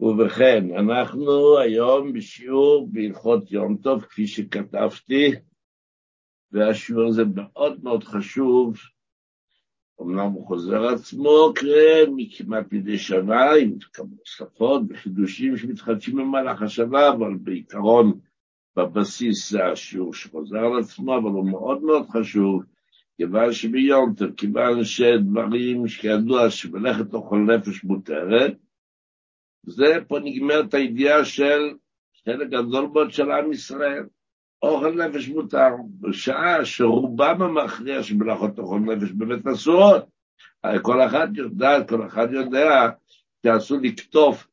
ובכן, אנחנו היום בשיעור בהלכות יום טוב, כפי שכתבתי, והשיעור הזה מאוד מאוד חשוב, אמנם הוא חוזר עצמו, כן, כמעט מדי שנה, עם כמה שפות וחידושים שמתחדשים במהלך השנה, אבל בעיקרון, בבסיס זה השיעור שחוזר על עצמו, אבל הוא מאוד מאוד חשוב, כיוון שביום טוב, כיוון שדברים שכידוע שמלאכת אוכל נפש מותרת, זה פה נגמרת הידיעה של חלק גדול מאוד של עם ישראל. אוכל נפש מותר, בשעה שרובם המכריע של מלאכות אוכל נפש באמת אסורות. כל אחד יודע, כל אחד יודע שאסור לקטוף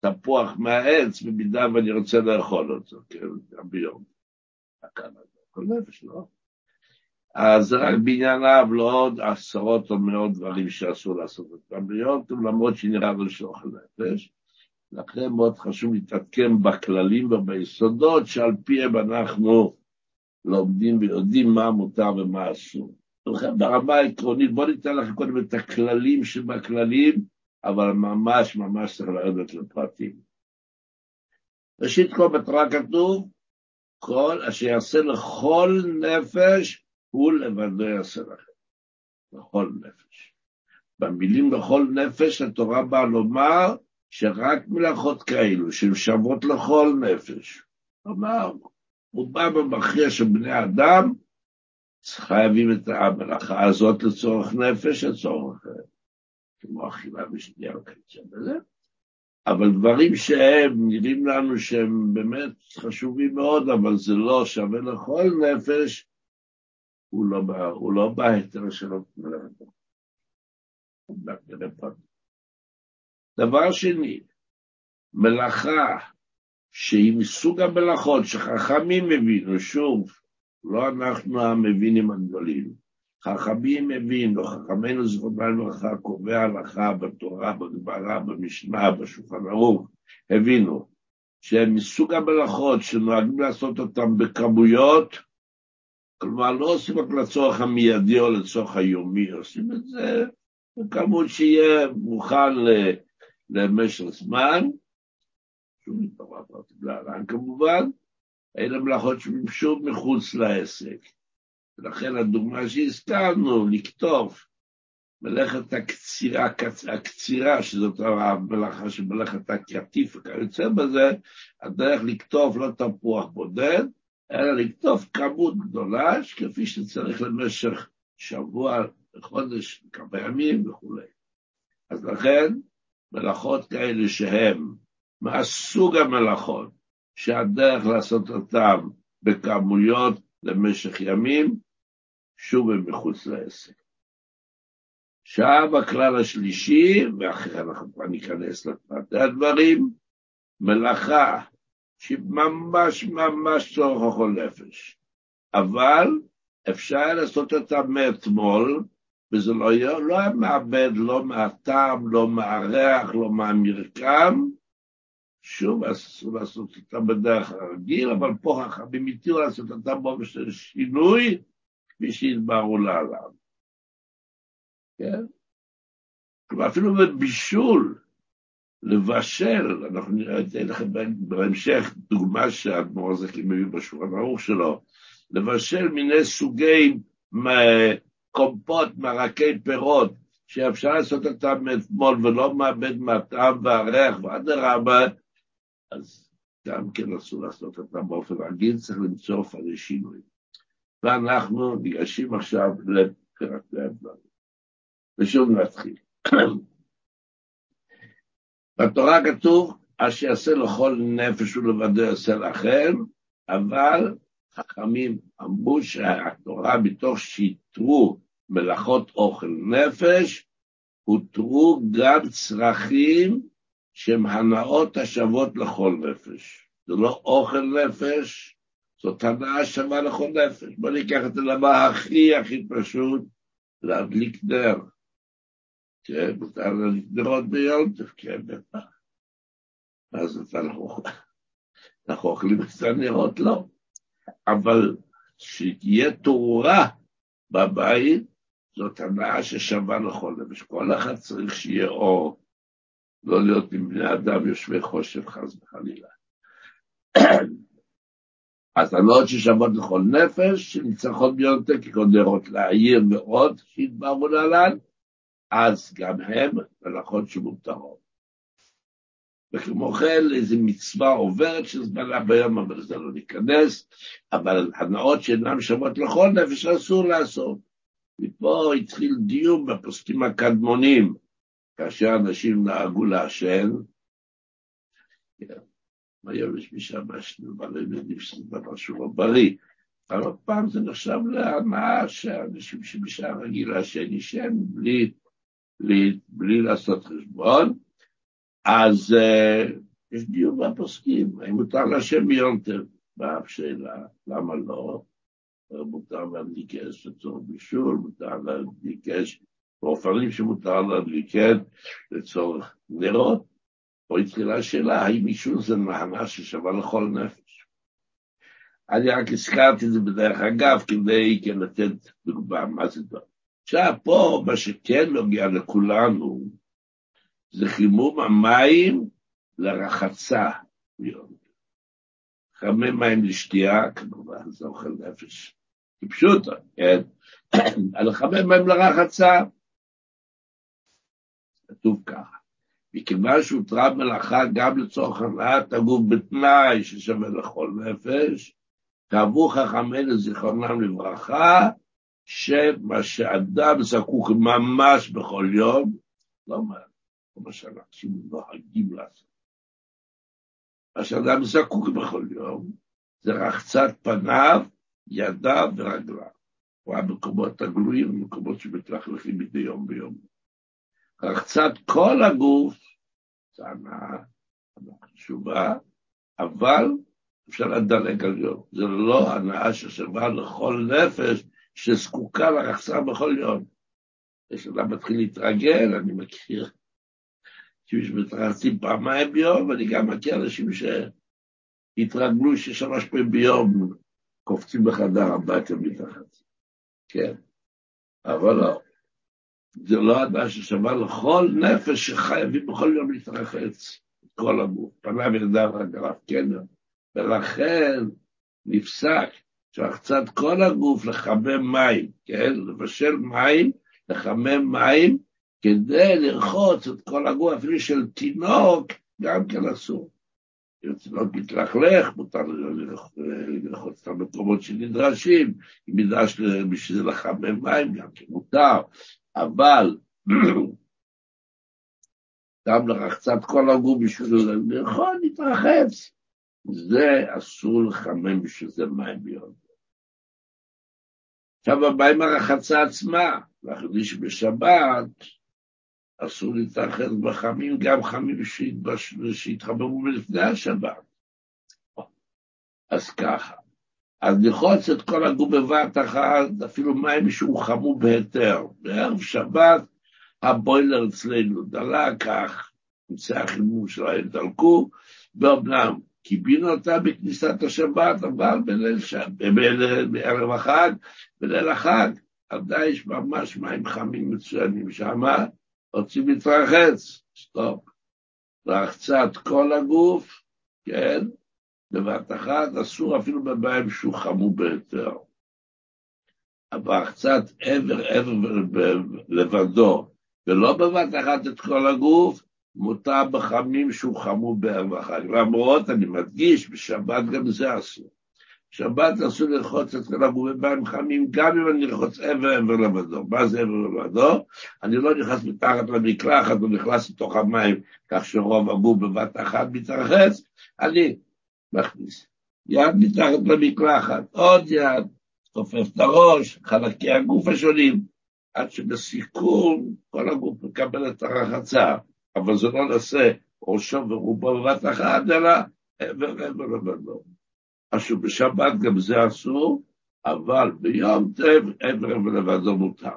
תפוח מהעץ במידה ואני רוצה לאכול אותו, כן, גם ביום. אוכל נפש, לא? אז רק בענייניו לא עוד עשרות או מאות דברים שאסור לעשות אותם ביום, למרות שנראה לו שאוכל נפש. לכן מאוד חשוב להתעדכן בכללים וביסודות שעל פיהם אנחנו לומדים ויודעים מה מותר ומה אסור. ולכן ברמה העקרונית, בואו ניתן לכם קודם את הכללים שבכללים, אבל ממש ממש צריך לרדת לפרטים. ראשית כל בתורה כתוב, כל אשר יעשה לכל נפש, הוא לבדו יעשה לכם. לכל נפש. במילים לכל נפש התורה באה לומר, שרק מלאכות כאלו, שהן שוות לכל נפש, כלומר, רובם המכריע של בני אדם חייבים את המלאכה הזאת לצורך נפש, לצורך כמו אכילה ושנייה וכיוצא בזה, אבל דברים שהם נראים לנו שהם באמת חשובים מאוד, אבל זה לא שווה לכל נפש, הוא לא, הוא לא בהיתר שלו. דבר שני, מלאכה שהיא מסוג המלאכות שחכמים הבינו, שוב, לא אנחנו המבינים הגדולים, חכמים הבינו, חכמינו זכרונו לברכה, קובע הלכה בתורה, בגברה, במשנה, בשולחן ערוך, הבינו שהם מסוג המלאכות שנוהגים לעשות אותן בכמויות, כלומר לא עושים רק לצורך המיידי או לצורך היומי, עושים את זה בכמות שיהיה מוכן ל... למשך זמן, שום התורה פרטית להלן כמובן, אלה מלאכות שמימשו מחוץ לעסק. ולכן הדוגמה שהזכרנו, לקטוף מלאכת הקצירה, הקצירה, שזאת המלאכה של מלאכת הקטיף וכיוצא בזה, הדרך לקטוף לא תפוח בודד, אלא לקטוף כמות גדולה, כפי שצריך למשך שבוע, חודש, כמה ימים וכו'. אז לכן, מלאכות כאלה שהן מהסוג המלאכות שהדרך לעשות אותן בכמויות למשך ימים, שוב הם מחוץ לעסק. עכשיו הכלל השלישי, ואחרי אנחנו כבר ניכנס לפרטי הדברים, מלאכה שהיא ממש ממש צורך אוכל נפש, אבל אפשר לעשות אותה מאתמול, וזה לא היה, לא היה מאבד לא מהטעם, לא מהריח, לא מהמרקם. שוב, אסור לעשות אותה בדרך הרגיל, אבל פה חכמים התירו לעשות אותה באופן של שינוי, כפי שהתבררו לעולם. כן? כלומר, אפילו בבישול, לבשל, אנחנו נראה את זה לכם בהמשך, דוגמה שהאדמו"ר הזה מביא בשולחן ערוך שלו, לבשל מיני סוגי קומפות, מרקי פירות, שאפשר לעשות אותם מאתמול ולא מאבד מהטעם והריח, ואדרבה, אז גם כן אסור לעשות אותם באופן רגיל, צריך למצוא אופני שינוי. ואנחנו ניגשים עכשיו לפרטי הדברים. ושוב נתחיל. בתורה כתוב, אשר יעשה לכל נפש ולבדו יעשה לכם, אבל חכמים אמרו שהתורה, מתוך שיתרו מלאכות אוכל נפש, הותרו גם צרכים שהם הנאות השוות לכל נפש. זה לא אוכל נפש, זאת הנאה שווה לכל נפש. בוא ניקח את הדבר הכי הכי פשוט, להדליק נר. כן, מותר להדליק נרות ביום כן, בטח. אז אנחנו אוכלים את הנרות? לא. אבל שתהיה תאורה בבית, זאת הנאה ששווה לכל נפש. כל אחד צריך שיהיה אור. לא להיות עם בני אדם יושבי חושך חס וחלילה. אז הנאות ששוות לכל נפש, שנצטרכות ביותר ככל נרות להעיר מאוד, שהתבררו להלן, אז גם הם מלאכות שמותרות. וכמו כן, איזו מצווה עוברת שזמנה ביום, אבל זה לא ניכנס, אבל הנאות שאינן שוות לכל נפש אסור לעשות. מפה התחיל דיון בפוסקים הקדמונים, כאשר אנשים נהגו לעשן, היום יש מי שמעשן, אבל הם יודעים שזה דבר שהוא לא בריא. אבל פעם זה נחשב להנאה שאנשים שבשעה רגילה לעשן ישן בלי, בלי, בלי לעשות חשבון, אז uh, יש דיון בפוסקים, האם מותר לעשן מיום טב? באה השאלה, למה לא? מותר להדליק אש לצורך בישול, מותר להדליק אש באופנים שמותר להדליק לצורך נרות. פה התחילה השאלה, האם בישול זה נהנה ששווה לכל נפש? אני רק הזכרתי את זה בדרך אגב, כדי כן לתת דוגמה מה זה דבר. עכשיו, פה, מה שכן נוגע לכולנו, זה חימום המים לרחצה. חמם מים לשתייה, כמובן, זה אוכל נפש. כפשוטו, כן? על חמם מים לרחצה. כתוב ככה, מכיוון שהותרה מלאכה גם לצורך הנעת הגוף בתנאי ששווה לכל נפש, קבעו חכמינו זיכרונם לברכה, שמה שאדם זקוק ממש בכל יום, לא מה, מה שאנשים נוהגים לעשות. מה שאדם זקוק בכל יום, זה רחצת פניו, ידיו ורגליו. הוא היה במקומות הגלויים, במקומות שמתלכלכים מדי יום ביום. רחצת כל הגוף, זה הנאה חשובה, אבל אפשר לדלג על יום. זה לא הנאה ששווה לכל נפש שזקוקה לרחצה בכל יום. יש אדם מתחיל להתרגל, אני מכיר אנשים שמתרחצים פעמיים ביום, ואני גם מכיר אנשים שהתרגלו ששלוש פעמים ביום קופצים בחדר הביתה מתחת. כן, אבל לא. זה לא אדם ששווה לכל נפש שחייבים בכל יום להתרחץ, כל הגוף, פניו ידיו רגליו, כן, ולכן נפסק שרחצת כל הגוף לחמם מים, כן, לבשל מים, לחמם מים, כדי לרחוץ את כל הגוף, אפילו של תינוק, גם כן אסור. תינוק מתלכלך, מותר לרחוץ את המקומות שנדרשים, אם נדרש בשביל לחמם מים, גם כן מותר. אבל גם לרחצת כל הגוף בשביל לרחוץ, להתרחץ. זה אסור לחמם בשביל זה מים ביום. עכשיו הבא עם הרחצה עצמה, להחליש בשבת, אסור להתרחץ בחמים, גם חמים שהתחברו מלפני השבת. אז ככה. אז לחוץ את כל הגוף בבת אחת, אפילו מים שהוא חמו בהיתר. בערב שבת הבוילר אצלנו דלק כך, אמצעי החימום שלהם דלקו, ואומנם כיבינו אותה בכניסת השבת, אבל בליל שבת, בערב החג, בליל החג, עדיין יש ממש מים חמים מצוינים שמה, רוצים להתרחץ, סטופ. רחצת כל הגוף, כן, בבת אחת, אסור אפילו בבית שהוא חמור ביותר. אבל רחצת עבר עבר לבדו, ולא בבת אחת את כל הגוף, מותר בחמים שהוא חמור בערב החג. למרות, אני מדגיש, בשבת גם זה אסור. שבת אסור לרחוץ את כל הגוף במים חמים, גם אם אני לרחוץ עבר עבר לבדו. מה זה עבר לבדו? אני לא נכנס מתחת למקלחת, הוא נכנס לתוך המים, כך שרוב הגוף בבת אחת מתרחץ, אני מכניס יד מתחת למקלחת, עוד יד, תופף את הראש, חלקי הגוף השונים, עד שבסיכום כל הגוף מקבל את הרחצה, אבל זה לא נעשה ראשו ורובו בבת אחת, אלא עבר עבר לבדו. אשר בשבת גם זה אסור, אבל ביום טב עבר ולבדו מותר.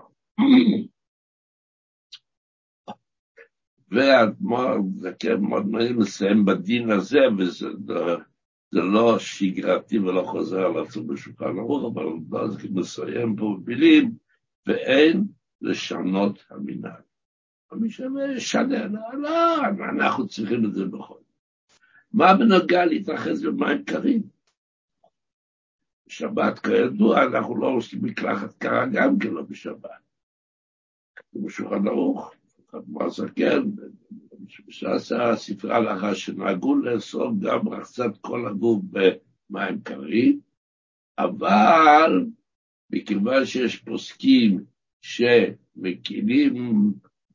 וזה כן מאוד מעניין לסיים בדין הזה, וזה לא שגרתי ולא חוזר על עצמו בשולחן ערוך, אבל אז מסיים פה במילים, ואין לשנות המנהג. מי שמשנה, לא, לא, אנחנו צריכים את זה בכל. מה בנוגע להתרחץ במים קרים? בשבת, כידוע, אנחנו לא עושים מקלחת קרה גם כן לא בשבת. כתוב בשולחן ערוך, אדמו"ר זקן, שעשה ספרי הלכה שנהגו לאסור גם רחצת כל הגוף במים קרים, אבל מכיוון שיש פוסקים שמקילים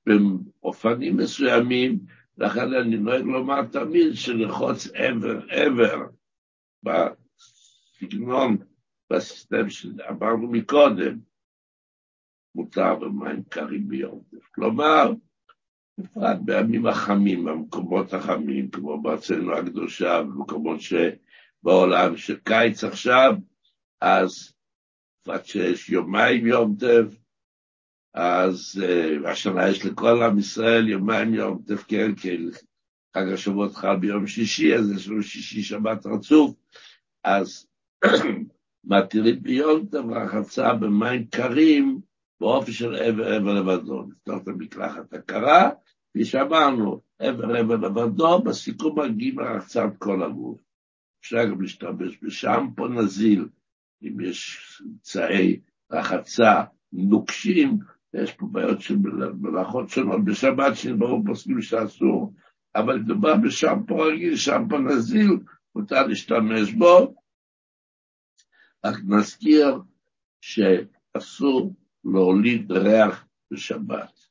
באופנים מסוימים, לכן אני נוהג לומר תמיד שלחוץ עבר עבר בסגנון, בסיסטם שאמרנו מקודם, מותר במים קרים ביום. כלומר, בפרט בימים החמים, במקומות החמים, כמו בארצנו הקדושה, במקומות שבעולם של קיץ עכשיו, אז בפרט שיש יומיים יום טף, אז uh, השנה יש לכל עם ישראל יומיים יום טף, כן, כן, חג השבועות חל ביום שישי, אז יש לנו שישי שבת רצוף, אז מתירים ביום טף רחצה במים קרים, באופי של עבר עבר לבדו, לפתוח את המקלחת הקרה, כפי שאמרנו, עבר עבר לבדו, בסיכום מגיעים לרחצת כל הגוף. אפשר גם להשתמש בשמפו נזיל, אם יש אמצעי רחצה נוקשים, יש פה בעיות של מלאכות שונות בשבת, שברור פוסקים שאסור, אבל מדובר בשמפו רגיל, שמפו נזיל, מותר להשתמש בו. רק נזכיר שאסור להוליד ריח בשבת.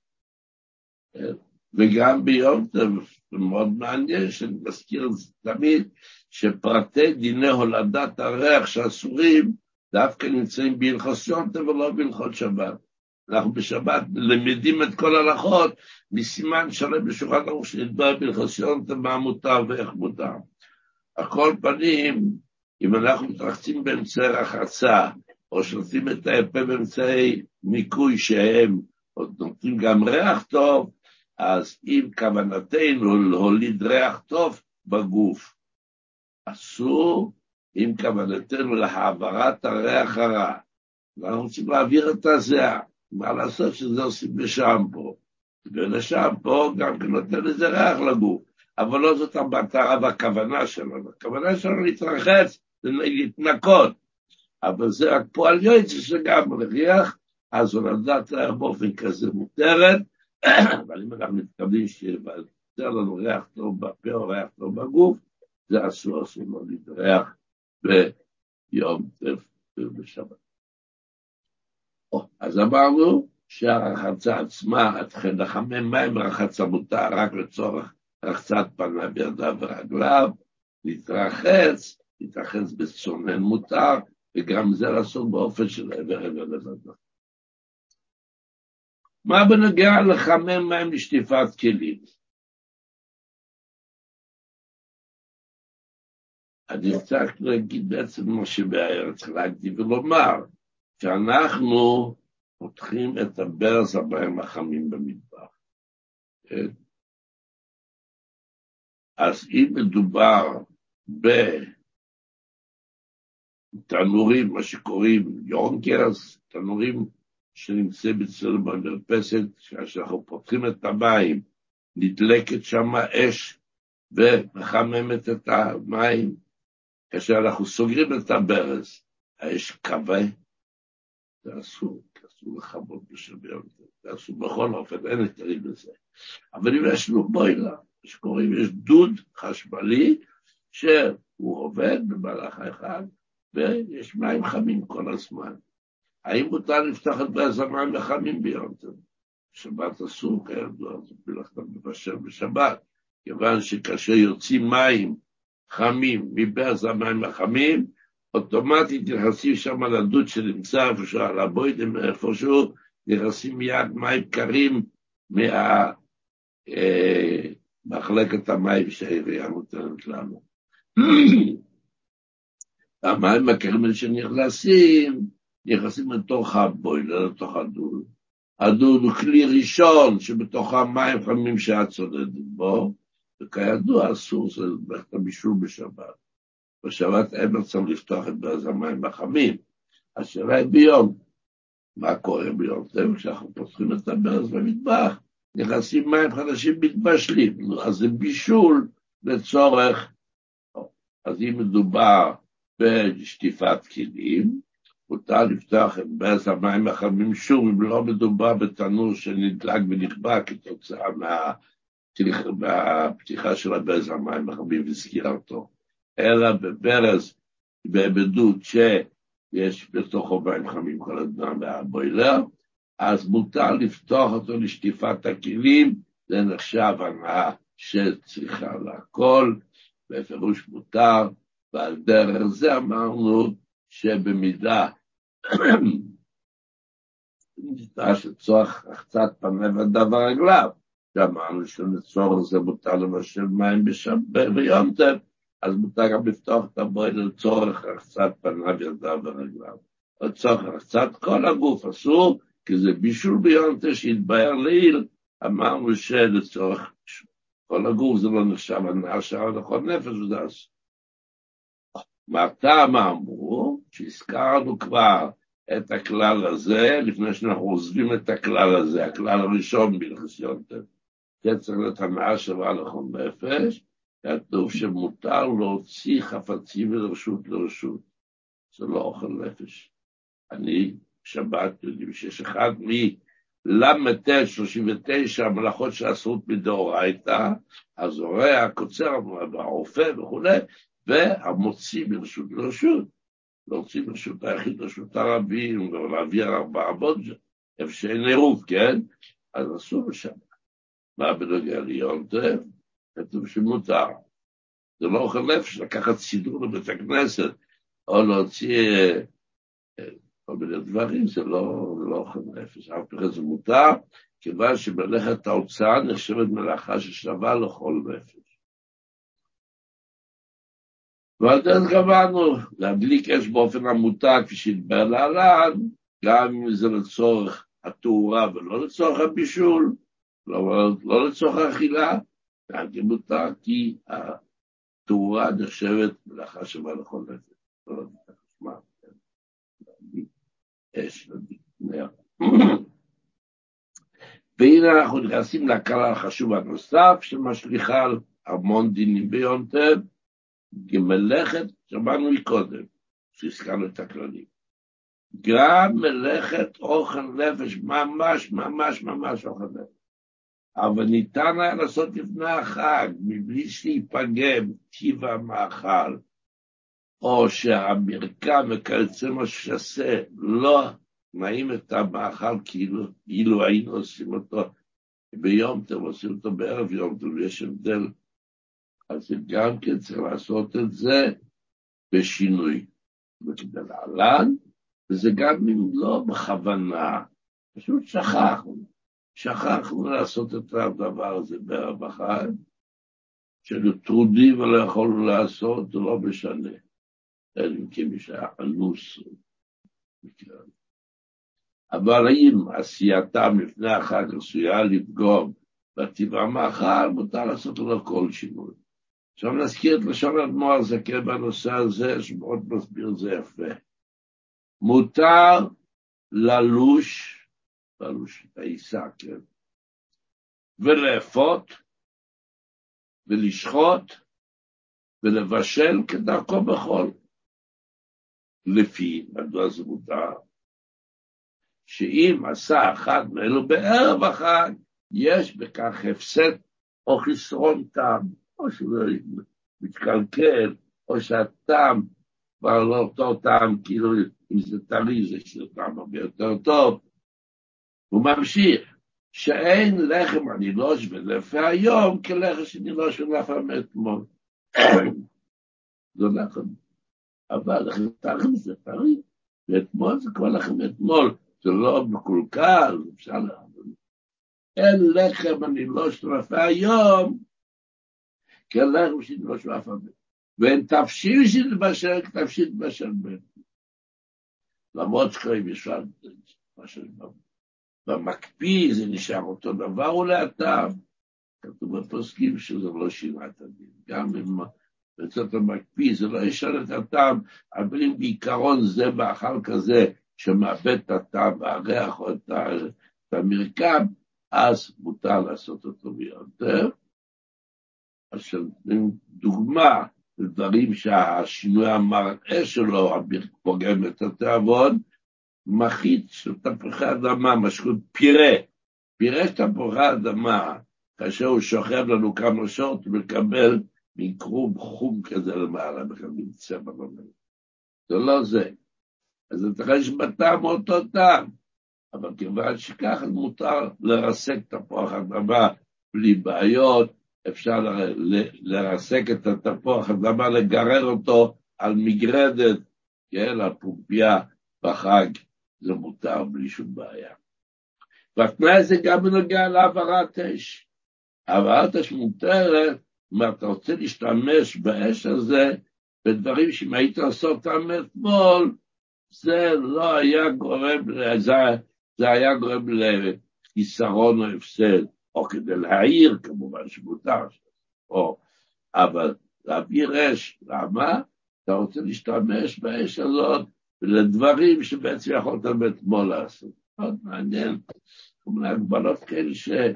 וגם ביום טוב, מאוד מעניין, שאני מזכיר תמיד, שפרטי דיני הולדת הריח שאסורים, דווקא נמצאים בהלכות יום טוב ולא בהלכות שבת. אנחנו בשבת למדים את כל ההלכות מסימן שלם בשולחן ערוך שנדבר בהלכות יום טוב מה מותר ואיך מותר. על כל פנים, אם אנחנו מתרחצים באמצעי רחצה, או שותים את הפה באמצעי ניקוי שהם עוד נותנים גם ריח טוב, אז אם כוונתנו להוליד ריח טוב בגוף, אסור אם כוונתנו להעברת הריח הרע. אנחנו רוצים להעביר את הזיעה, מה לעשות שזה עושים בשמפו. ולשמפו גם כן נותן איזה ריח לגוף, אבל לא זאת המטרה והכוונה שלנו. הכוונה שלנו להתרחץ, להתנקות. אבל זה רק פועל יועץ שגם ריח, אז הולדת ריח באופן כזה מותרת, אבל אם אנחנו מתכוונים שיותר לנו ריח טוב בפה או ריח טוב בגוף, זה אסור, אסור לא להתריח ביום ובשבת. אז אמרנו שהרחצה עצמה, לחמם מים רחצה מותר רק לצורך רחצת פניו בידיו ורגליו, להתרחץ, להתרחץ בצונן מותר, וגם זה לעשות באופן של עבר עבר לבדו. מה בנוגע לחמם מים לשטיפת כלים? אני צריך להגיד בעצם מה שבעיה, צריך להגיד ולומר שאנחנו פותחים את הברז המים החמים. כן? אז אם מדובר בתנורים, מה שקוראים יונקרס, תנורים שנמצאים אצלנו במרפסת, כאשר אנחנו פותחים את המים, נדלקת שם אש ומחממת את המים. כאשר אנחנו סוגרים את הברז, האש כבה, זה אסור, אסור לכבות בשביל זה אסור בכל אופן, אין היתרים לזה. אבל אם יש לנו בוילה, שקוראים, יש דוד חשמלי, שהוא עובד במהלך האחד, ויש מים חמים כל הזמן. האם מותר לפתוח את ברז המים החמים ביום טוב? שבת אסור, כידוע, זה מלאכת מבשל בשבת, כיוון שכאשר יוצאים מים חמים מברז המים החמים, אוטומטית נכנסים שם לדוד שנמצא איפשהו על הבוידם, איפשהו, נכנסים מיד מים קרים מהמחלקת אה, המים שהעירייה נותנת לנו. המים הקרים שנכנסים, נכנסים לתוך הבוילר, לתוך הדוד. הדוד הוא כלי ראשון שבתוך המים חמים שאת צודדת בו, וכידוע אסור זה ללכת הבישול בשבת. בשבת אין צריך לפתוח את ברז המים החמים. השאלה היא ביום. מה קורה ביום טבע כשאנחנו פותחים את הברז במטבח? נכנסים מים חדשים מתבשלים, אז זה בישול לצורך, אז אם מדובר בשטיפת כלים, מותר לפתוח את ברז המים החמים שוב, אם לא מדובר בתנור שנדלק ונכבה כתוצאה מה... מהפתיחה של הברז המים החמים וסגירתו, אלא בברז, בדוד שיש בתוכו מים חמים כל הזמן מהבוילר, אז מותר לפתוח אותו לשטיפת הכלים, זה נחשב הנאה שצריכה לכל, בפירוש מותר, ועל דרך זה אמרנו שבמידה נדרש לצורך רחצת פניו ודבר רגליו, שאמרנו שלצורך זה מותר לבשל מים ביום טב, אז מותר גם לפתוח את הבויל לצורך רחצת פניו, ידיו ורגליו. לצורך רחצת כל הגוף אסור, כי זה בישול ביונטה שהתבהר לעיל, אמרנו שלצורך כל הגוף זה לא נחשב הנאה שער לכל נפש, וזה אסור. מהטעם אמרו, שהזכרנו כבר את הכלל הזה, לפני שאנחנו עוזבים את הכלל הזה, הכלל הראשון בהלכס יונטב, זה צריך להיות הנאה שווה לכל נפש, כתוב שמותר להוציא חפצים מרשות לרשות. זה לא אוכל נפש. אני, שבת, יודעים שיש אחד מל"ט 39 המלאכות של עשרות מדאורייתא, הזורע, קוצר, הרופא וכולי, והמוציא מרשות לרשות. להוציא מרשות היחיד לרשות הרבים, ולהעביר ארבעה בונג'ה, איפה שאין עירוב, כן? אז אסור לשם. מה בנוגע ליונטב? כתוב שמותר. זה לא אוכל נפש לקחת סידור לבית הכנסת, או להוציא כל מיני דברים, זה לא, לא נפש. אף אחד זה מותר, כיוון שמלאכת ההוצאה נחשבת מלאכה ששווה לכל נפש. ועל זה קבענו, להדליק אש באופן המותר, כפי שהתבר להלן, גם אם זה לצורך התאורה ולא לצורך הבישול, לא, לא לצורך האכילה, גם כן מותר, כי התאורה נחשבת מלאכה שווה לכל נפש. לא אש, נר. והנה אנחנו נכנסים לכלל החשוב הנוסף שמשליכה על המון דינים ביונטב, מלאכת, שמענו מקודם, שהזכרנו את הכללים. גם מלאכת אוכל נפש, ממש ממש ממש אוכל נפש. אבל ניתן היה לעשות לפני החג, מבלי שיפגם טיב המאכל, או שהמרקם וכיוצא מה שעשה לא נעים את המאכל כאילו, כאילו היינו עושים אותו ביום טוב, עושים אותו בערב יום טוב, יש הבדל. אז גם כן צריך לעשות את זה בשינוי. וכדלהלן, וזה גם אם לא בכוונה, פשוט שכחנו. שכחנו לעשות את הדבר הזה בערב החג, שהיו טרודים ולא יכולנו לעשות, זה לא משנה. אלא אם כן מי שהיה אנוס. אבל האם עשייתם לפני החג עשויה לפגום בטבע המאכל, מותר לעשות לו כל שינוי. עכשיו נזכיר את לשון אדמו"ר הזקן בנושא הזה, שמאוד מסביר את זה יפה. מותר ללוש, ללוש את העיסה, כן, ולאפות, ולשחוט, ולבשל כדרכו בחול. לפי, מדוע זה מותר? שאם עשה אחד מאלו בערב החג, יש בכך הפסד או חסרון טעם, או שזה מתקלקל, או שהטעם כבר לא אותו טעם, כאילו אם זה טרי זה של טעם הרבה יותר טוב. הוא ממשיך, שאין לחם הנילוש ולפה היום כלחם שנילוש ולפה מאתמול. זה לחם אבל לחם זה טרי, ואתמול זה כבר לחם אתמול, זה לא מקולקל, אפשר. אין לחם אני לא שרפה היום, כי הלחם שלי לא שרפה בית. ואין תפשיל שנתבשל, תפשיל תבשל בית. למרות שקוראים ישר, במקפיא זה נשאר אותו דבר ולאטם. כתוב בפוסקים שזה לא שינה את הדין. גם אם וצאת המקפיא, זה לא ישן את הטעם, אבל אם בעיקרון זה מאכל כזה שמאבד את הטעם והריח או את המרקם, אז מותר לעשות אותו ביותר. עכשיו דוגמה לדברים שהשינוי המראה שלו פוגם את התיאבון, מחית של תפוחי אדמה, משכות פירה, פירה של תפוחי אדמה, כאשר הוא שוכב לנו כמה שעות, הוא מקבל מין קרום חום כזה למעלה, מקבלים צבע במלא. זה לא זה. אז אתה רואה שבטעם אותו טעם, אבל כיוון שככה מותר לרסק תפוח אדמה בלי בעיות, אפשר לרסק את התפוח אדמה, לגרר אותו על מגרדת, כן, על פומפיה בחג, זה מותר בלי שום בעיה. והתנאי הזה גם בנוגע להעברת אש. העברת אש מותרת, אם אתה רוצה להשתמש באש הזה, בדברים שאם היית עושה אותם אתמול, זה לא היה גורם, זה, זה היה גורם לחיסרון או הפסד, או כדי להעיר כמובן שמותר, או, אבל להעביר אש, למה? אתה רוצה להשתמש באש הזאת לדברים שבעצם יכולת אתמול לעשות. מאוד מעניין, כל מיני הגבלות כאלה שקצת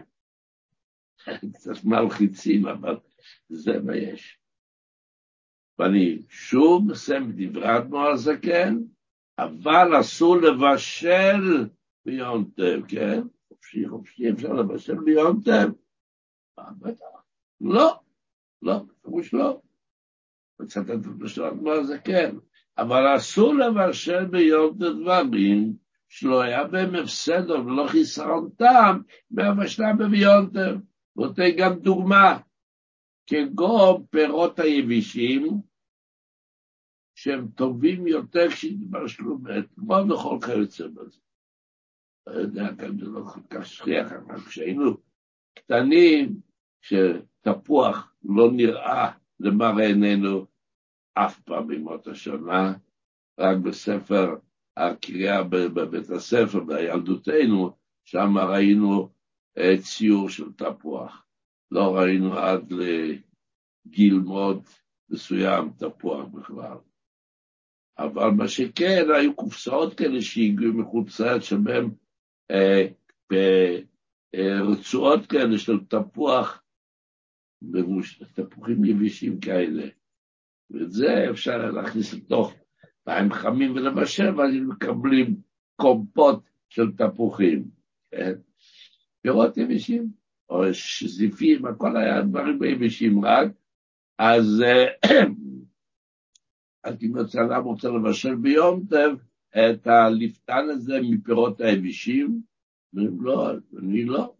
מלחיצים, אבל זה מה יש. ואני שוב מסיים דברי אדמו"ר הזקן, אבל אסור לבשל ביום טב, כן? חופשי, חופשי, אפשר לבשל ביום טב. בטח. לא, לא, פירוש לא. מצטט את לשון אדמו"ר הזקן. אבל אסור לבשל ביום דברים שלא היה בהם הפסד ולא חיסרון טעם מהבשלה בביום טב. נותן גם דוגמה, כגון פירות היבישים, שהם טובים יותר כשהתבשלו מאתמול וכל כיוצא בזה. לא יודע, זה לא כל כך שכיח, אבל כשהיינו קטנים, שתפוח לא נראה למראה עינינו אף פעם בימות השנה, רק בספר הקריאה בבית הספר, בילדותנו, שם ראינו ציור של תפוח. לא ראינו עד לגיל מאוד מסוים תפוח בכלל. אבל מה שכן, היו קופסאות כאלה שהגיעו מחוץ לארץ, שבהן אה, אה, רצועות כאלה של תפוח, תפוחים יבישים כאלה. ואת זה אפשר להכניס לתוך מים חמים ולבשל, ואז מקבלים קומפות של תפוחים. כן? פירות יבישים, או שזיפים, הכל היה דברים יבישים רק, אז אה, אם יוצא אדם רוצה לבשל ביום טב את הלפתן הזה מפירות היבישים, אומרים לא, אני לא.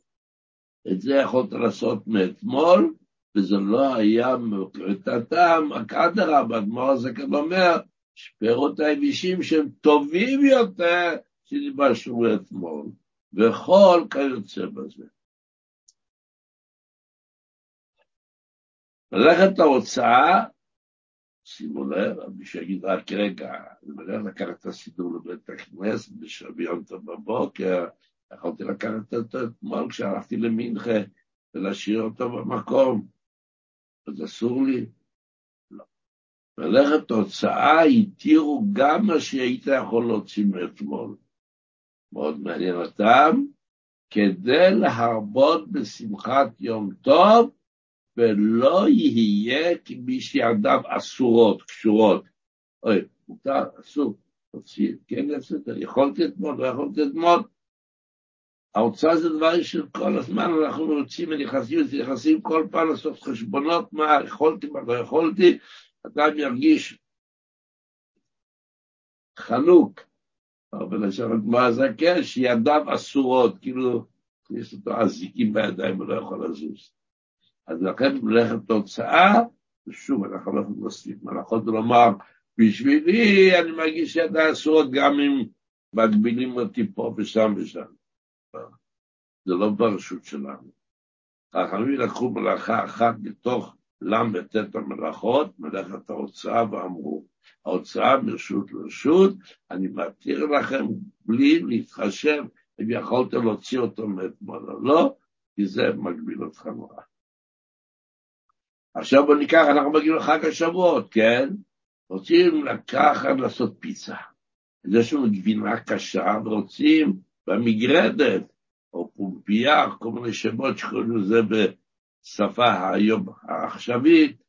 את זה יכולת לעשות מאתמול, וזה לא היה את הטעם, אדרבה, אדמו"ר הזה כאן אומר, שפירות היבישים שהם טובים יותר, שנבשלו אתמול, וכל כיוצא בזה. ללכת להוצאה שימו לב, מי שיגיד רק רגע, אני מלך לקחת את הסידור לבית הכנסת ביום טוב בבוקר, יכולתי לקחת אותו אתמול כשהלכתי למנחה ולהשאיר אותו במקום, אז אסור לי? לא. מלאכת הוצאה התירו גם מה שהיית יכול להוציא מאתמול. מאוד מעניין אותם, כדי להרבות בשמחת יום טוב, ולא יהיה כמי שידיו אסורות, קשורות. אוי, מותר, אסור, תוציא, כן הפסד, יכולתי אתמול, לא יכולתי אתמול. ההוצאה זה דבר של כל הזמן, אנחנו רוצים ונכנסים, נכנסים כל פעם לעשות חשבונות, מה יכולתי, מה לא יכולתי, אדם ירגיש חנוק, בלשון הגמרא זה כן, שידיו אסורות, כאילו, יש אותו אזיקים בידיים ולא יכול לזוז. אז לכן מלאכת תוצאה, ושוב, אנחנו לא יכולים להוסיף מלאכות ולומר, בשבילי אני מרגיש ידע אסורות גם אם מגבילים אותי פה ושם ושם. זה לא ברשות שלנו. חכמים לקחו מלאכה אחת מתוך ל"ט המלאכות, מלאכת ההוצאה, ואמרו, ההוצאה מרשות לרשות, אני מתיר לכם בלי להתחשב אם יכולתם להוציא אותו מאתמול או לא, כי זה מגביל אותך נורא. עכשיו בוא ניקח, אנחנו מגיעים לחג השבועות, כן? רוצים לקחת, לעשות פיצה. יש לנו גבינה קשה ורוצים במגרדת או פומפייה, כל מיני שמות שקוראים לזה בשפה היום העכשווית,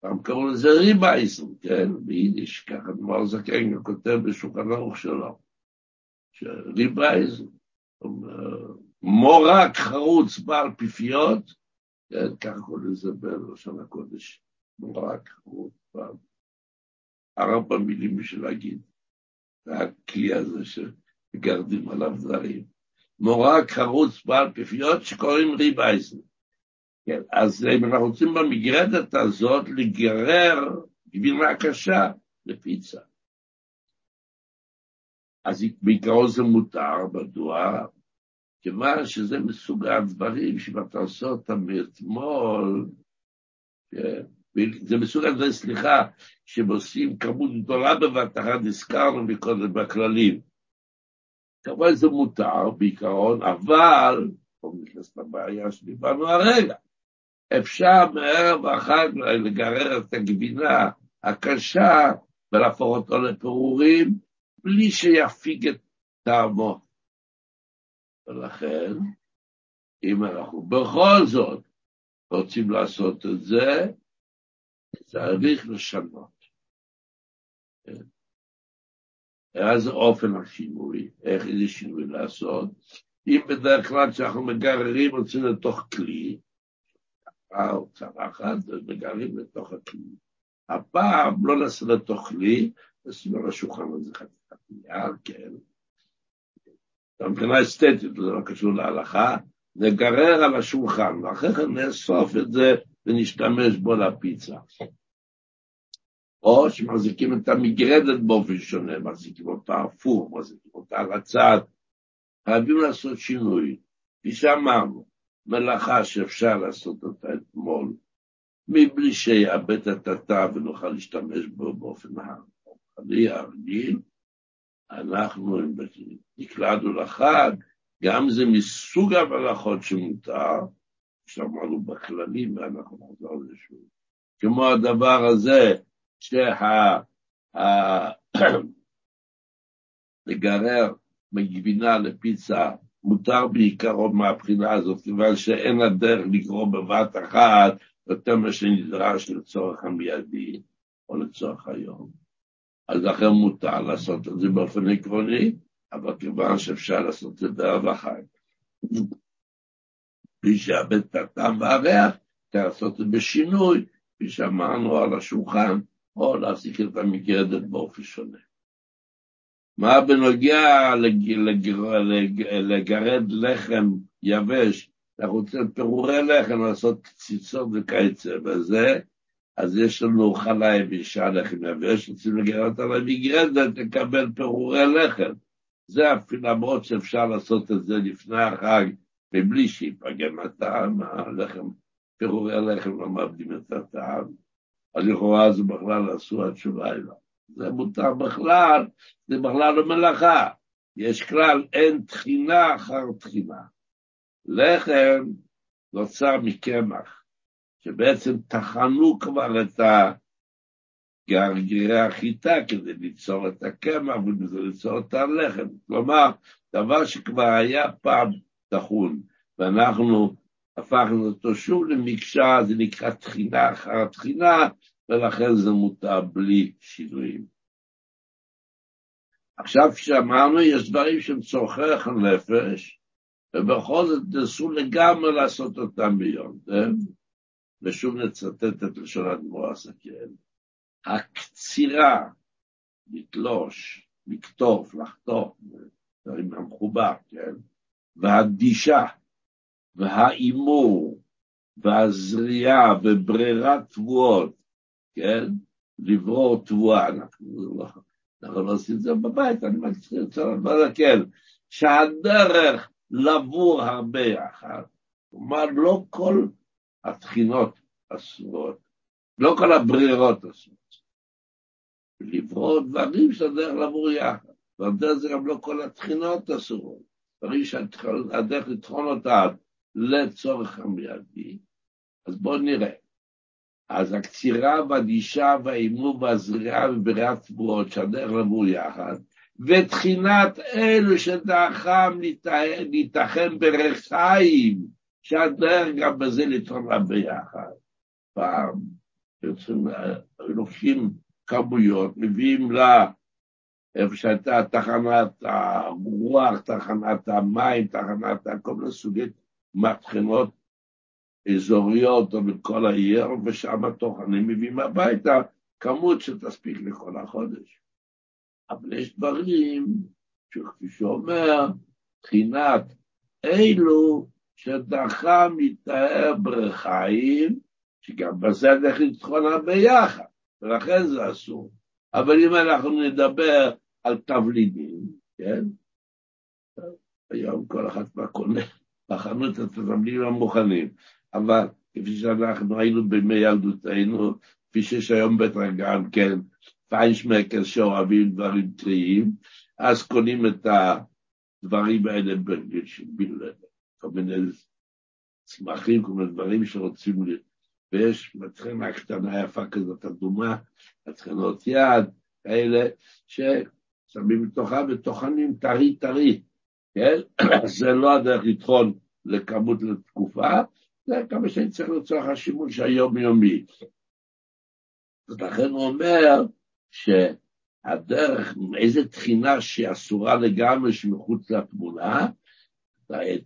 פעם קראו לזה ריבאייזן, כן, ביידיש, ככה אדמו"ר הזקן כותב בשולחן ערוך שלו, שריבאייזן, מורג חרוץ בעל פיפיות, ככה קוראים לזה בלשון הקודש, מורק חרוץ בעל, ארבע מילים בשביל להגיד, הכלי הזה שגרדים עליו דברים. מורק חרוץ בעל פיפיות שקוראים ריבייזן. כן, אז אם אנחנו רוצים במגרדת הזאת לגרר גבינה קשה לפיצה. אז בעיקרון זה מותר, מדוע? כיוון שזה מסוג הדברים שאם אתה עושה אותם מאתמול, כן, זה מסוג הדברים, סליחה, שהם עושים כמות גדולה בבת אחת, הזכרנו מקודם בכללים. כמובן זה מותר בעיקרון, אבל, פה נכנס לבעיה שדיברנו הרגע, אפשר מערב החג לגרר את הגבינה הקשה ולהפוך אותו לפירורים בלי שיפיג את טעמו. ולכן, אם אנחנו בכל זאת רוצים לעשות את זה, צריך לשנות. אז אופן השינוי, איך איזה שינוי לעשות. אם בדרך כלל כשאנחנו מגררים רוצים לתוך כלי, או צלחת, ומגררים לתוך הכלי. הפעם לא נעשה לתוך כלי, נשים על השולחן הזה חתיכת נייר, כן. מבחינה אסתטית, זה לא קשור להלכה, נגרר על השולחן, ואחרי כן נאסוף את זה ונשתמש בו לפיצה. או שמחזיקים את המגרדת באופן שונה, מחזיקים אותה הפוך, מחזיקים אותה על הצד. חייבים לעשות שינוי. כפי שאמרנו, מלאכה שאפשר לעשות אותה אתמול, מבלי שיאבד את התא ונוכל להשתמש בו באופן הרגיל, אנחנו נקלענו לחג, גם זה מסוג המלאכות שמותר, שאמרנו בכללים, ואנחנו נחזור לזה שוב. כמו הדבר הזה, שה... לגרר מגבינה לפיצה מותר בעיקרון מהבחינה הזאת, כיוון שאין הדרך לקרוא בבת אחת יותר מה שנדרש לצורך המיידי או לצורך היום. אז לכן מותר לעשות את זה באופן עקרוני, אבל כיוון שאפשר לעשות את זה בערב החג. בלי שאבד את הטעם והריח, אפשר לעשות את זה בשינוי, כפי שאמרנו על השולחן, או להפסיק את המגרדת באופן שונה. מה בנוגע לגרד לחם יבש, אנחנו רוצים פירורי לחם, לעשות קציצות וכיוצא בזה, אז יש לנו חלה יבישה לחם יבש, רוצים לגרד על המגרדת, לקבל פירורי לחם. זה אפילו למרות שאפשר לעשות את זה לפני החג, מבלי שיפגם הטעם, הלחם, פירורי הלחם לא מאבדים את הטעם. אז לכאורה זה בכלל אסור התשובה אליו. זה מותר בכלל, זה בכלל לא מלאכה. יש כלל, אין תחינה אחר תחינה. לחם נוצר מקמח, שבעצם טחנו כבר את הגרגירי החיטה כדי ליצור את הקמח וכדי ליצור את הלחם. כלומר, דבר שכבר היה פעם טחון, ואנחנו הפכנו אותו שוב למקשה, זה נקרא תחינה אחר תחינה, ולכן זה מותר בלי שינויים. עכשיו, כשאמרנו, יש דברים שהם צורכי הנפש, ובכל זאת נסו לגמרי לעשות אותם ביום, כן? ושוב נצטט את לשון הדמור הסכן. הקצירה, לתלוש, לקטוף, לחתוך, דברים המחובר, כן? והדישה, וההימור, והזריעה, וברירת תבואות, כן? לברור תבואה, אנחנו לא, אנחנו לא עושים את זה בבית, אני מצליח כן, שהדרך לבור הרבה יחד, כלומר לא כל התחינות אסורות, לא כל הברירות אסורות. לברור דברים שהדרך לבור יחד, והדרך זה גם לא כל התחינות אסורות, דברים שהדרך לטחון אותה לצורך המיידי, אז בואו נראה. אז הקצירה והדישה והאימור והזריעה ובריאת תבואות שהדרך לבוא יחד, ותחינת אלו שדרכם ניתחם ברחיים, שהדרך גם בזה לתרום ביחד. פעם, לוקחים כמויות, מביאים לה איפה שהייתה תחנת הרוח, תחנת המים, תחנת כל מיני סוגי מטחנות אזוריות או בכל העיר, ושם טוחנים מביאים הביתה כמות שתספיק לכל החודש. אבל יש דברים שכפי שאומר, מבחינת אילו שדחה מתאר ברחיים, שגם בזה צריך לטחונה ביחד, ולכן זה אסור. אבל אם אנחנו נדבר על תבלינים, כן? היום כל אחד כבר קונה. בחנות את התבלינים המוכנים, אבל כפי שאנחנו היינו בימי ילדותנו, כפי שיש היום בטח גם כן? פיינשמקר שאוהבים דברים טריים, אז קונים את הדברים האלה כל מיני צמחים, כל מיני דברים שרוצים, ויש מטחנה קטנה יפה כזאת אדומה, מטחנות יד, כאלה, ששמים לתוכה וטוחנים טרי טרי, כן? זה לא הדרך לטחון לכמות לתקופה, זה כמה שאני צריך לצורך השימוש היומיומי. ולכן הוא אומר שהדרך, איזה תחינה שהיא אסורה לגמרי שמחוץ לתמונה,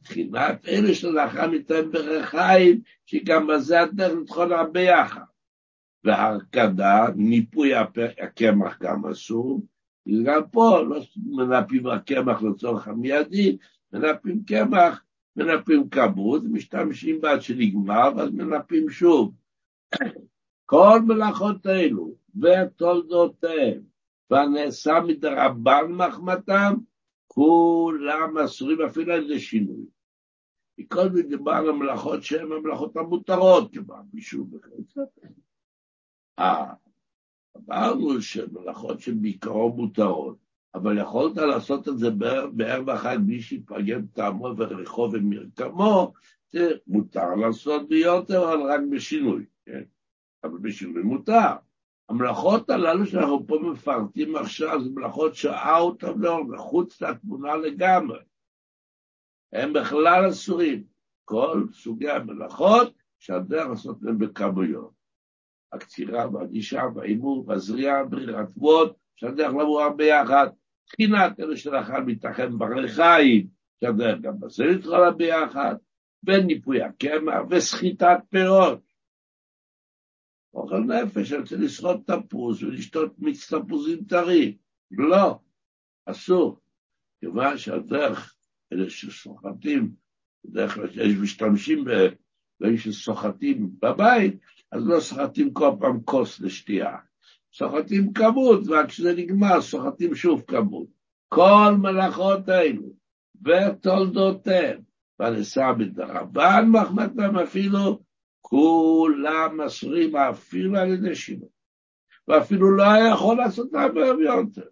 תחינת אלה שלאחר ניתן ברחיים, שגם בזה הדרך לטחון הרבה יחד. והרכדה, ניפוי הקמח גם אסור, וגם פה לא מנפים הקמח לצורך המיידי, מנפים קמח, מנפים כמות, משתמשים בה שנגמר, ואז מנפים שוב. כל מלאכות אלו ותולדותיהם, והנעשה מדרבן מחמתם, כולם אסורים אפילו על זה שינוי. מכל מדובר על המלאכות שהן המלאכות המותרות, כמו בישול וכיוצא. אמרנו שמלאכות שבעיקרו מותרות, אבל יכולת לעשות את זה בערב החג בלי שיפגם טעמו וריחו ומרקמו, זה מותר לעשות ביותר, אבל רק בשינוי, כן? אבל בשינוי מותר. המלאכות הללו שאנחנו פה מפרטים עכשיו, זה מלאכות שאאוט אבלור, מחוץ לתמונה לגמרי. הם בכלל אסורים. כל סוגי המלאכות שהדרך לעשות להם בכמויות. הקצירה והגישה וההימור והזריעה, ברירת תבואות, שהדרך לבוא ביחד. תחינת אלה שלאחר מתאחד ברחיים, שהדרך גם בזה להתחלה ביחד, וניפוי הקמח וסחיטת פירות. אוכל נפש, אני רוצה לשחות תפוז ולשתות מיץ תפוזים טרי. לא, אסור. כיוון שהדרך, אלה שסוחטים, בדרך כלל יש משתמשים באלה שסוחטים בבית, אז לא סוחטים כל פעם כוס לשתייה. סוחטים כמות, וכשזה נגמר, סוחטים שוב כמות. כל מלאכות האלו ותולדותיהם, ונשא בדרבן מחמתם אפילו כולם אסורים אפילו על ידי שינוי, ואפילו לא היה יכול לעשות אותם בערב יותר.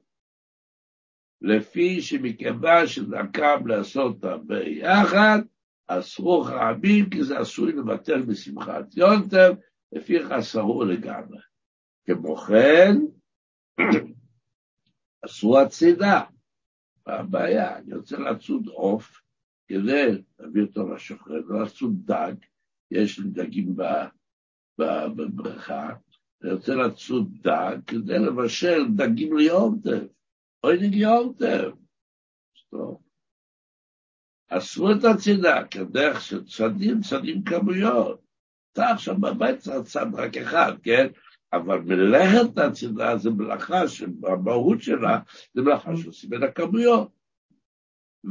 לפי שמכיוון שדרכם לעשות אותם ביחד, אסרו רבים, כי זה עשוי לבטל בשמחת יונטר, לפי חסרו לגמרי. כמו כן, אסרו הצידה. הבעיה, אני רוצה לצוד עוף כדי להביא אותו לשוחרר, לא לצוד דג, יש לי דגים בבריכה, אני רוצה לצוד דג כדי לבשל דגים ליומטב, אוי נגי יומטב. אסרו את הצידה, כדרך של צדים, כמויות. אתה עכשיו בבית צד רק אחד, כן? אבל מלאכת הצידה זה מלאכה שבמהות שלה זה מלאכה שעושים את הכמויות.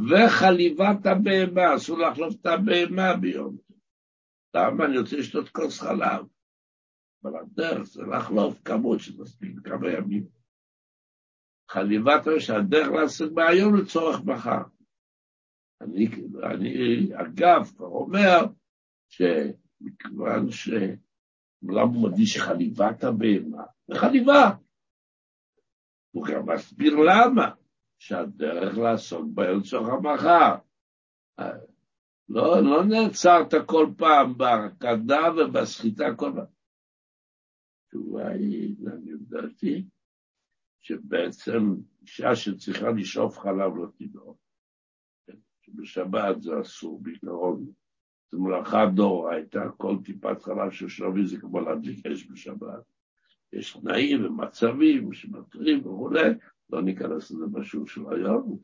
וחליבת הבהמה, אסור לחלוף את הבהמה ביום. למה אני רוצה לשתות כוס חלב? אבל הדרך זה לחלוף כמות שתספיק כמה ימים. חליבת שהדרך לעשות מהיום לצורך מחר. אני, אני אגב כבר אומר שמכיוון ש... למה הוא מדגיש חליבת הבהמה? זה חליבה. הוא גם מסביר למה, שהדרך לעסוק בהם לצורך המחר. לא, לא נעצרת כל פעם בהרקדה ובסחיטה כל פעם. התשובה היא, אני יודעתי, שבעצם אישה שצריכה לשאוף חלב לא תינוק, שבשבת זה אסור בעיקרון, זו מלאכה דאורייתא, כל טיפת חלב של שרבי זה כמו להדליק אש בשבת. יש תנאים ומצבים שמתרים וכולי, לא ניכנס לזה בשיעור של היום,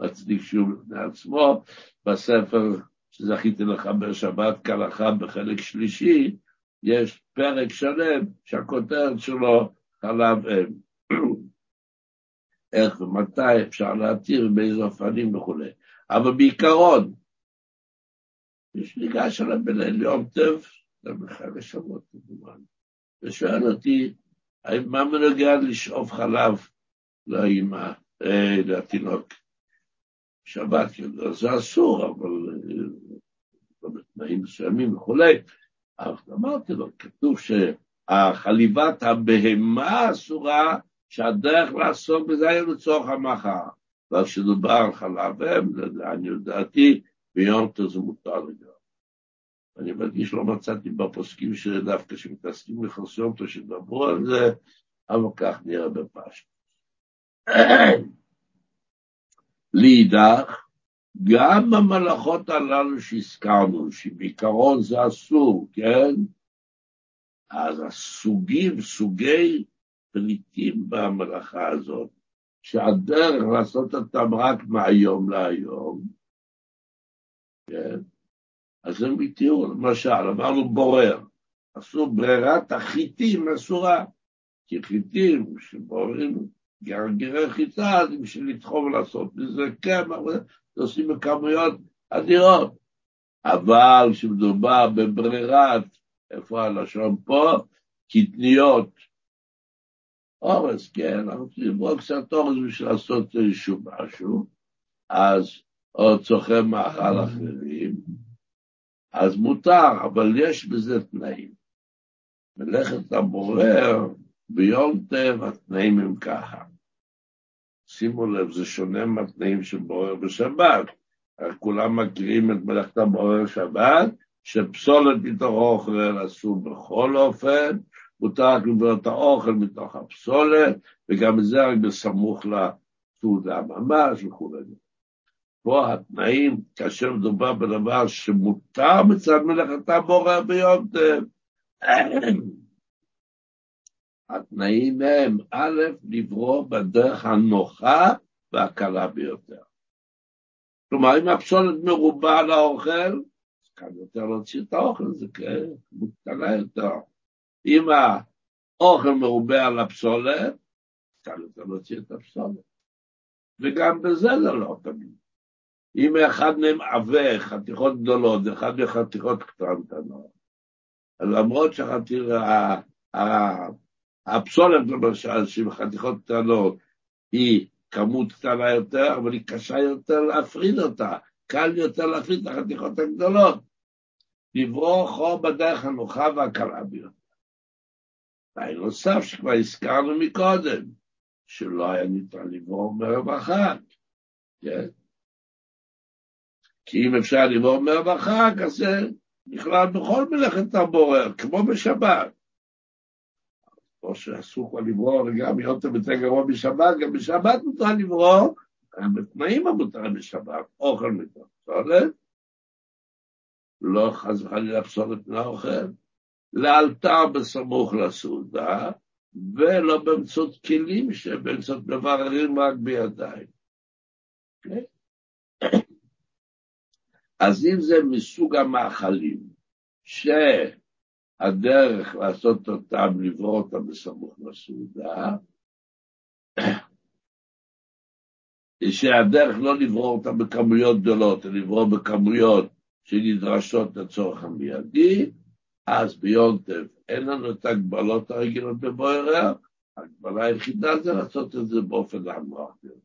מצדיק שיעור בפני עצמו, בספר שזכיתי לחבר שבת כהלכה בחלק שלישי, יש פרק שלם שהכותרת שלו חלב אם. איך ומתי אפשר להתיר, באיזה אופנים וכולי. אבל בעיקרון, יש ניגש עליו בליל יום זה בחג השבועות כמובן, ושואל אותי, מה מנוגע לשאוב חלב לאמא, אה, לתינוק? שבת, זה אסור, אבל אה, בתנאים מסוימים וכולי. אז אמרתי לו, כתוב שהחליבת הבהמה אסורה, שהדרך לעסוק בזה היה לצורך המחר. אבל כשדובר על חלב אם, אני יודעתי, ביום זה מותר לגמרי. אני מדגיש, לא מצאתי בפוסקים שדווקא שמתעסקים טוב שדברו על זה, אבל כך נראה בפשט. לאידך, גם המלאכות הללו שהזכרנו, שבעיקרון זה אסור, כן? אז הסוגים, סוגי פליטים במלאכה הזאת, שהדרך לעשות אותם רק מהיום להיום, כן? אז הם התירו, למשל, אמרנו בורר, עשו ברירת החיטים אסורה, כי חיטים שבוררים גרגירי חיטה, אז בשביל לדחוף ולעשות מזה קמח, עושים בכמויות אדירות. אבל כשמדובר בברירת, איפה הלשון פה? קטניות. אורז, כן, אנחנו צריכים לברוא קצת אורז בשביל לעשות איזשהו משהו, אז או צורכי מאכל אחרים, אז מותר, אבל יש בזה תנאים. מלאכת הבורר, ביום טב התנאים הם ככה. שימו לב, זה שונה מהתנאים של בורר בשבת. כולם מכירים את מלאכת הבורר שבת, שפסולת מתוך האוכל אסור בכל אופן, מותר רק לברר את האוכל מתוך הפסולת, וגם זה רק בסמוך לסעודה ממש וכו'. פה התנאים, כאשר מדובר בדבר שמותר מצד מלאכת הבורר ביום טב, התנאים הם, א', לברור בדרך הנוחה והקלה ביותר. כלומר, אם הפסולת מרובה על האוכל, אז קל יותר להוציא את האוכל, זה כמות קטנה יותר. אם האוכל מרובה על הפסולת, קל יותר להוציא את הפסולת. וגם בזה זה לא תמיד. אם אחד מהם עבה חתיכות גדולות ואחד מחתיכות קטנטנות, למרות שהחתיכה, הפסולת למשל, שהיא בחתיכות קטנות, היא כמות קטנה יותר, אבל היא קשה יותר להפריד אותה, קל יותר להפריד את החתיכות הגדולות. לברור חור בדרך הנוחה והקלה ביותר. תנאי נוסף שכבר הזכרנו מקודם, שלא היה ניתן לברור מערב אחת, כן? כי אם אפשר לברור מערב אחת, אז זה נכלל בכל מלאכת הבורר, כמו בשבת. או שאסור כבר לברור, וגם יותר יותר גרוע בשבת, גם בשבת מותר לברור, בתנאים המותרים בשבת, אוכל מתוך פסולת, לא חס וחלילה פסולת מהאוכל, לאלתר בסמוך לסעודה, ולא באמצעות כלים שבאמצעות מבררים רק בידיים. Okay? אוקיי? אז אם זה מסוג המאכלים, ש... הדרך לעשות אותם, לברוא אותם בסמוך לסעודה, שהדרך לא לברוא אותם בכמויות גדולות, אלא לברוא בכמויות שנדרשות לצורך המיידי, אז ביום טב אין לנו את ההגבלות הרגילות בבוערר, ההגבלה היחידה זה לעשות את זה באופן הנוח ביותר.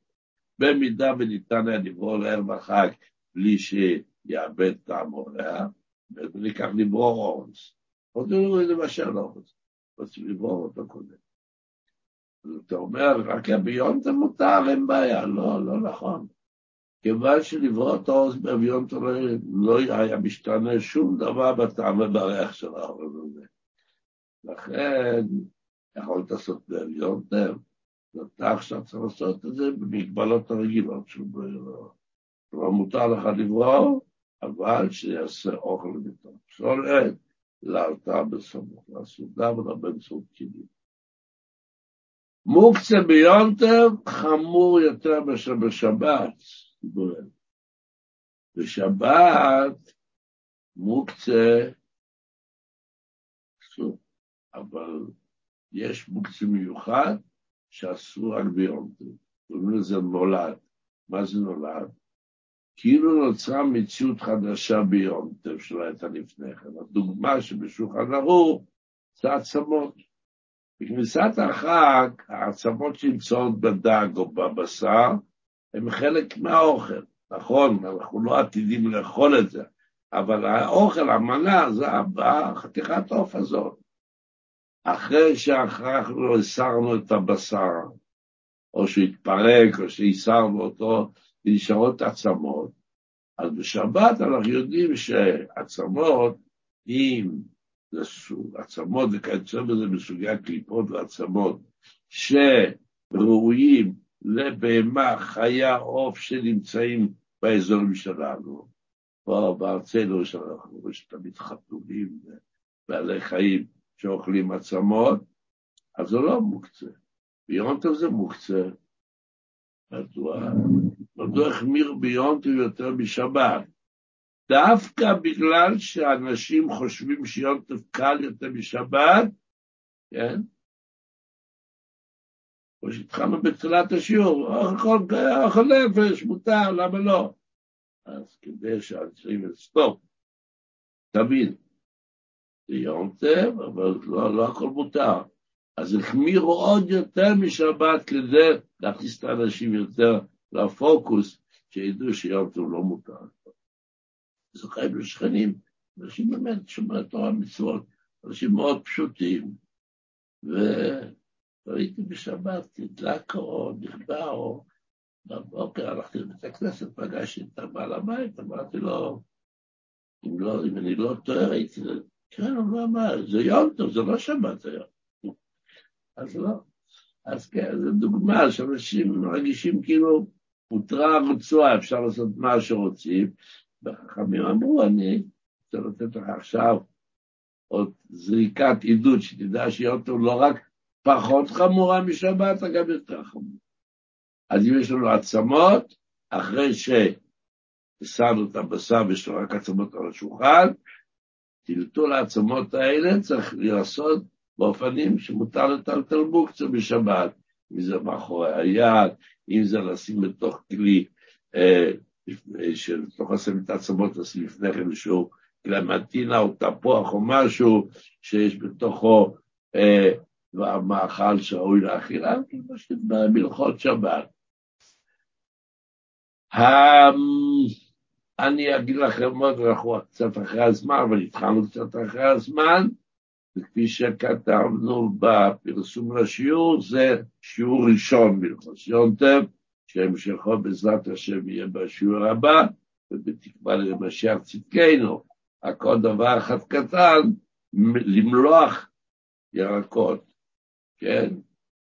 במידה וניתן היה לברוא לערב החג בלי שיאבד טעם אורח, וניקח לברור אורנס. הודיעו לו את זה לא רוצים לברור אותו קודם. אז אתה אומר, רק הביון זה מותר, אין בעיה. לא, לא נכון. כיוון שלברור את האוז באביון לא היה משתנה שום דבר בטעם ובריח של האורז הזה. לכן, יכולת לעשות באביון טב, אתה עכשיו צריך לעשות את זה במגבלות הרגילות, שלא מותר לך לברור, אבל שיעשה אוכל מתוך פסולת, לאלתר בסמוך, לסעודה ולבנצות כלים. מוקצה ביונטר חמור יותר מאשר בשבת, בשבת מוקצה אסור, אבל יש מוקצה מיוחד שאסור רק ביונטר. קוראים לזה נולד. מה זה נולד? כאילו נוצרה מציאות חדשה ביום טוב שלא הייתה לפני כן. הדוגמה שבשולחן ערוך זה עצמות. בכניסת החג, העצמות שנמצאות בדג או בבשר, הן חלק מהאוכל. נכון, אנחנו לא עתידים לאכול את זה, אבל האוכל, המנה, זה החתיכת העוף הזאת. אחרי שאנחנו הסרנו את הבשר, או שהתפרק, או שהסרנו אותו, ונשארות עצמות. אז בשבת אנחנו יודעים שעצמות, אם זה עצמות וכיוצא בזה בסוגי הקליפות ועצמות, שראויים לבהמה, חיה, עוף שנמצאים באזורים שלנו. פה בארצנו שאנחנו יש תמיד חתולים ובעלי חיים שאוכלים עצמות, אז זה לא מוקצה. ביום טוב זה מוקצה. מדוע? החמיר ביום טוב יותר משבת? דווקא בגלל שאנשים חושבים שיום טוב קל יותר משבת, כן? כמו שהתחלנו בתחילת השיעור, אוכל נפש, מותר, למה לא? אז כדי שאנשים סטופ, תבין, זה יום טוב, אבל לא, לא הכל מותר. אז החמירו עוד יותר משבת כדי להכניס את האנשים יותר לפוקוס, שידעו שיום טוב לא מותר. זוכרים לשכנים, אנשים באמת שומרי תורה מצוות, אנשים מאוד פשוטים. וראיתי בשבת, נדלק או נכבה או בבוקר הלכתי לבית הכנסת, פגשתי את הבעל הבית, אמרתי לו, אם, לא, אם אני לא טועה, הייתי, כן, הוא לא אמר, זה יום טוב, זה לא שבת היום. אז לא. אז כן, זו דוגמה שאנשים מרגישים כאילו הותרה הרצועה, אפשר לעשות מה שרוצים, וחכמים אמרו, אני רוצה לתת לך עכשיו עוד זריקת עידוד, שתדע שהיא אותו לא רק פחות חמורה משבת, אלא גם יותר חמורה. אז אם יש לנו עצמות, אחרי ששמנו את הבשר ויש לו רק עצמות על השולחן, טלטול העצמות האלה צריך לעשות באופנים שמותר לטלטל מוקצה בשבת, אם זה מאחורי היד, אם זה לשים בתוך כלי, אה, שלתוך לשים את העצמות, לשים לפני כן איזשהו קלמטינה או תפוח או משהו שיש בתוכו אה, מאכל שראוי לאכילה, כמו שבמלכות שבת. אני אגיד לכם עוד, אנחנו קצת אחרי הזמן, אבל התחלנו קצת אחרי הזמן, וכפי שכתבנו בפרסום לשיעור, זה שיעור ראשון בהלכות יונטב, שהמשכו בעזרת השם יהיה בשיעור הבא, ובתקווה למשיח צדקנו. הכל דבר אחד קטן, למלוח ירקות, כן?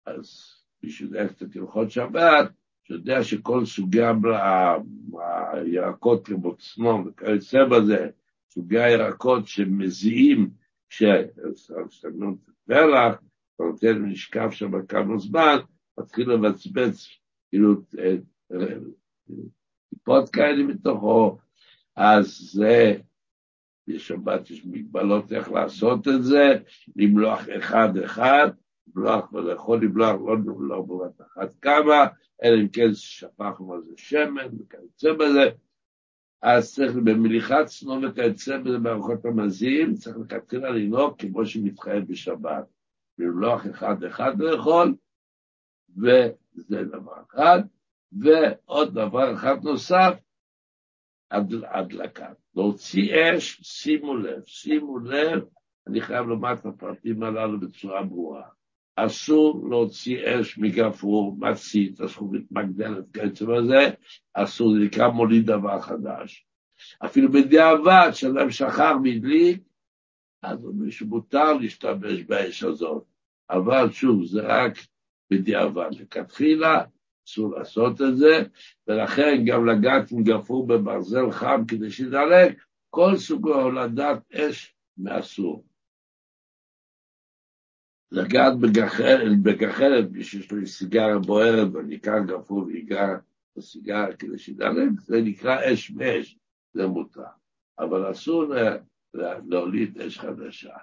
אז מי שיודע קצת הלכות שבת, שיודע שכל סוגי הירקות כמו צנון וכיוצא בזה, סוגי הירקות שמזיעים כששמים פרח, אתה נותן משקף שם כמה זמן, מתחיל לבצבץ כאילו טיפות כאלה מתוכו, אז זה, בשבת יש מגבלות איך לעשות את זה, למלוח אחד-אחד, למלוח ולאכול למלוח לא למלוח בבת אחת כמה, אלא אם כן שפכנו על זה שמן וכיוצא בזה, אז צריך במליחת צנון וכיוצא בזה בארוחות המזים, צריך לכתחילה לנהוג כמו שמתחייב בשבת. למלוח אחד-אחד לאכול, וזה דבר אחד. ועוד דבר אחד נוסף, הדלקה. להוציא אש, שימו לב, שימו לב, אני חייב לומר את הפרטים הללו בצורה ברורה. אסור להוציא אש מגפרור, מצית, הזכוכית מגדלת, כיוצא בזה, אסור, זה נקרא מוליד דבר חדש. אפילו בדיעבד, שאדם שכח והדליק, אז אומרים שמותר להשתמש באש הזאת. אבל שוב, זה רק בדיעבד. לכתחילה אסור לעשות את זה, ולכן גם לגעת עם גפור בברזל חם כדי שידלק, כל סוג הולדת אש מאסור. לגעת בגחלת, בגחלת שיש לו סיגריה בוערת וניקר גפור ויגע בסיגריה כדי שידלק, זה נקרא אש מאש, זה מותר. אבל אסור להוליד אש חדשה.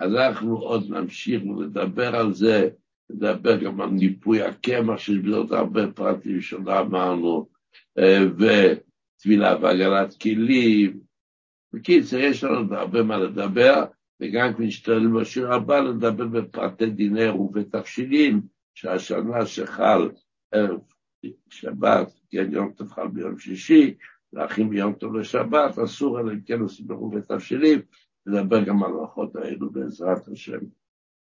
אנחנו עוד נמשיך לדבר על זה, לדבר גם על ניפוי הקמח, שיש בזה עוד הרבה פרטים שלא אמרנו, אה, וטבילה והגנת כלים. בקיצר, יש לנו הרבה מה לדבר, וגם כשנשתדל בשיר הבא לדבר בפרטי דיני ובתבשילים, שהשנה שחל ערב שבת, כן, יום טוב חל ביום שישי, להכין ביום טוב לשבת, אסור אלא אם כן עושים ברוב ותבשילים, נדבר גם על הלכות האלו בעזרת השם.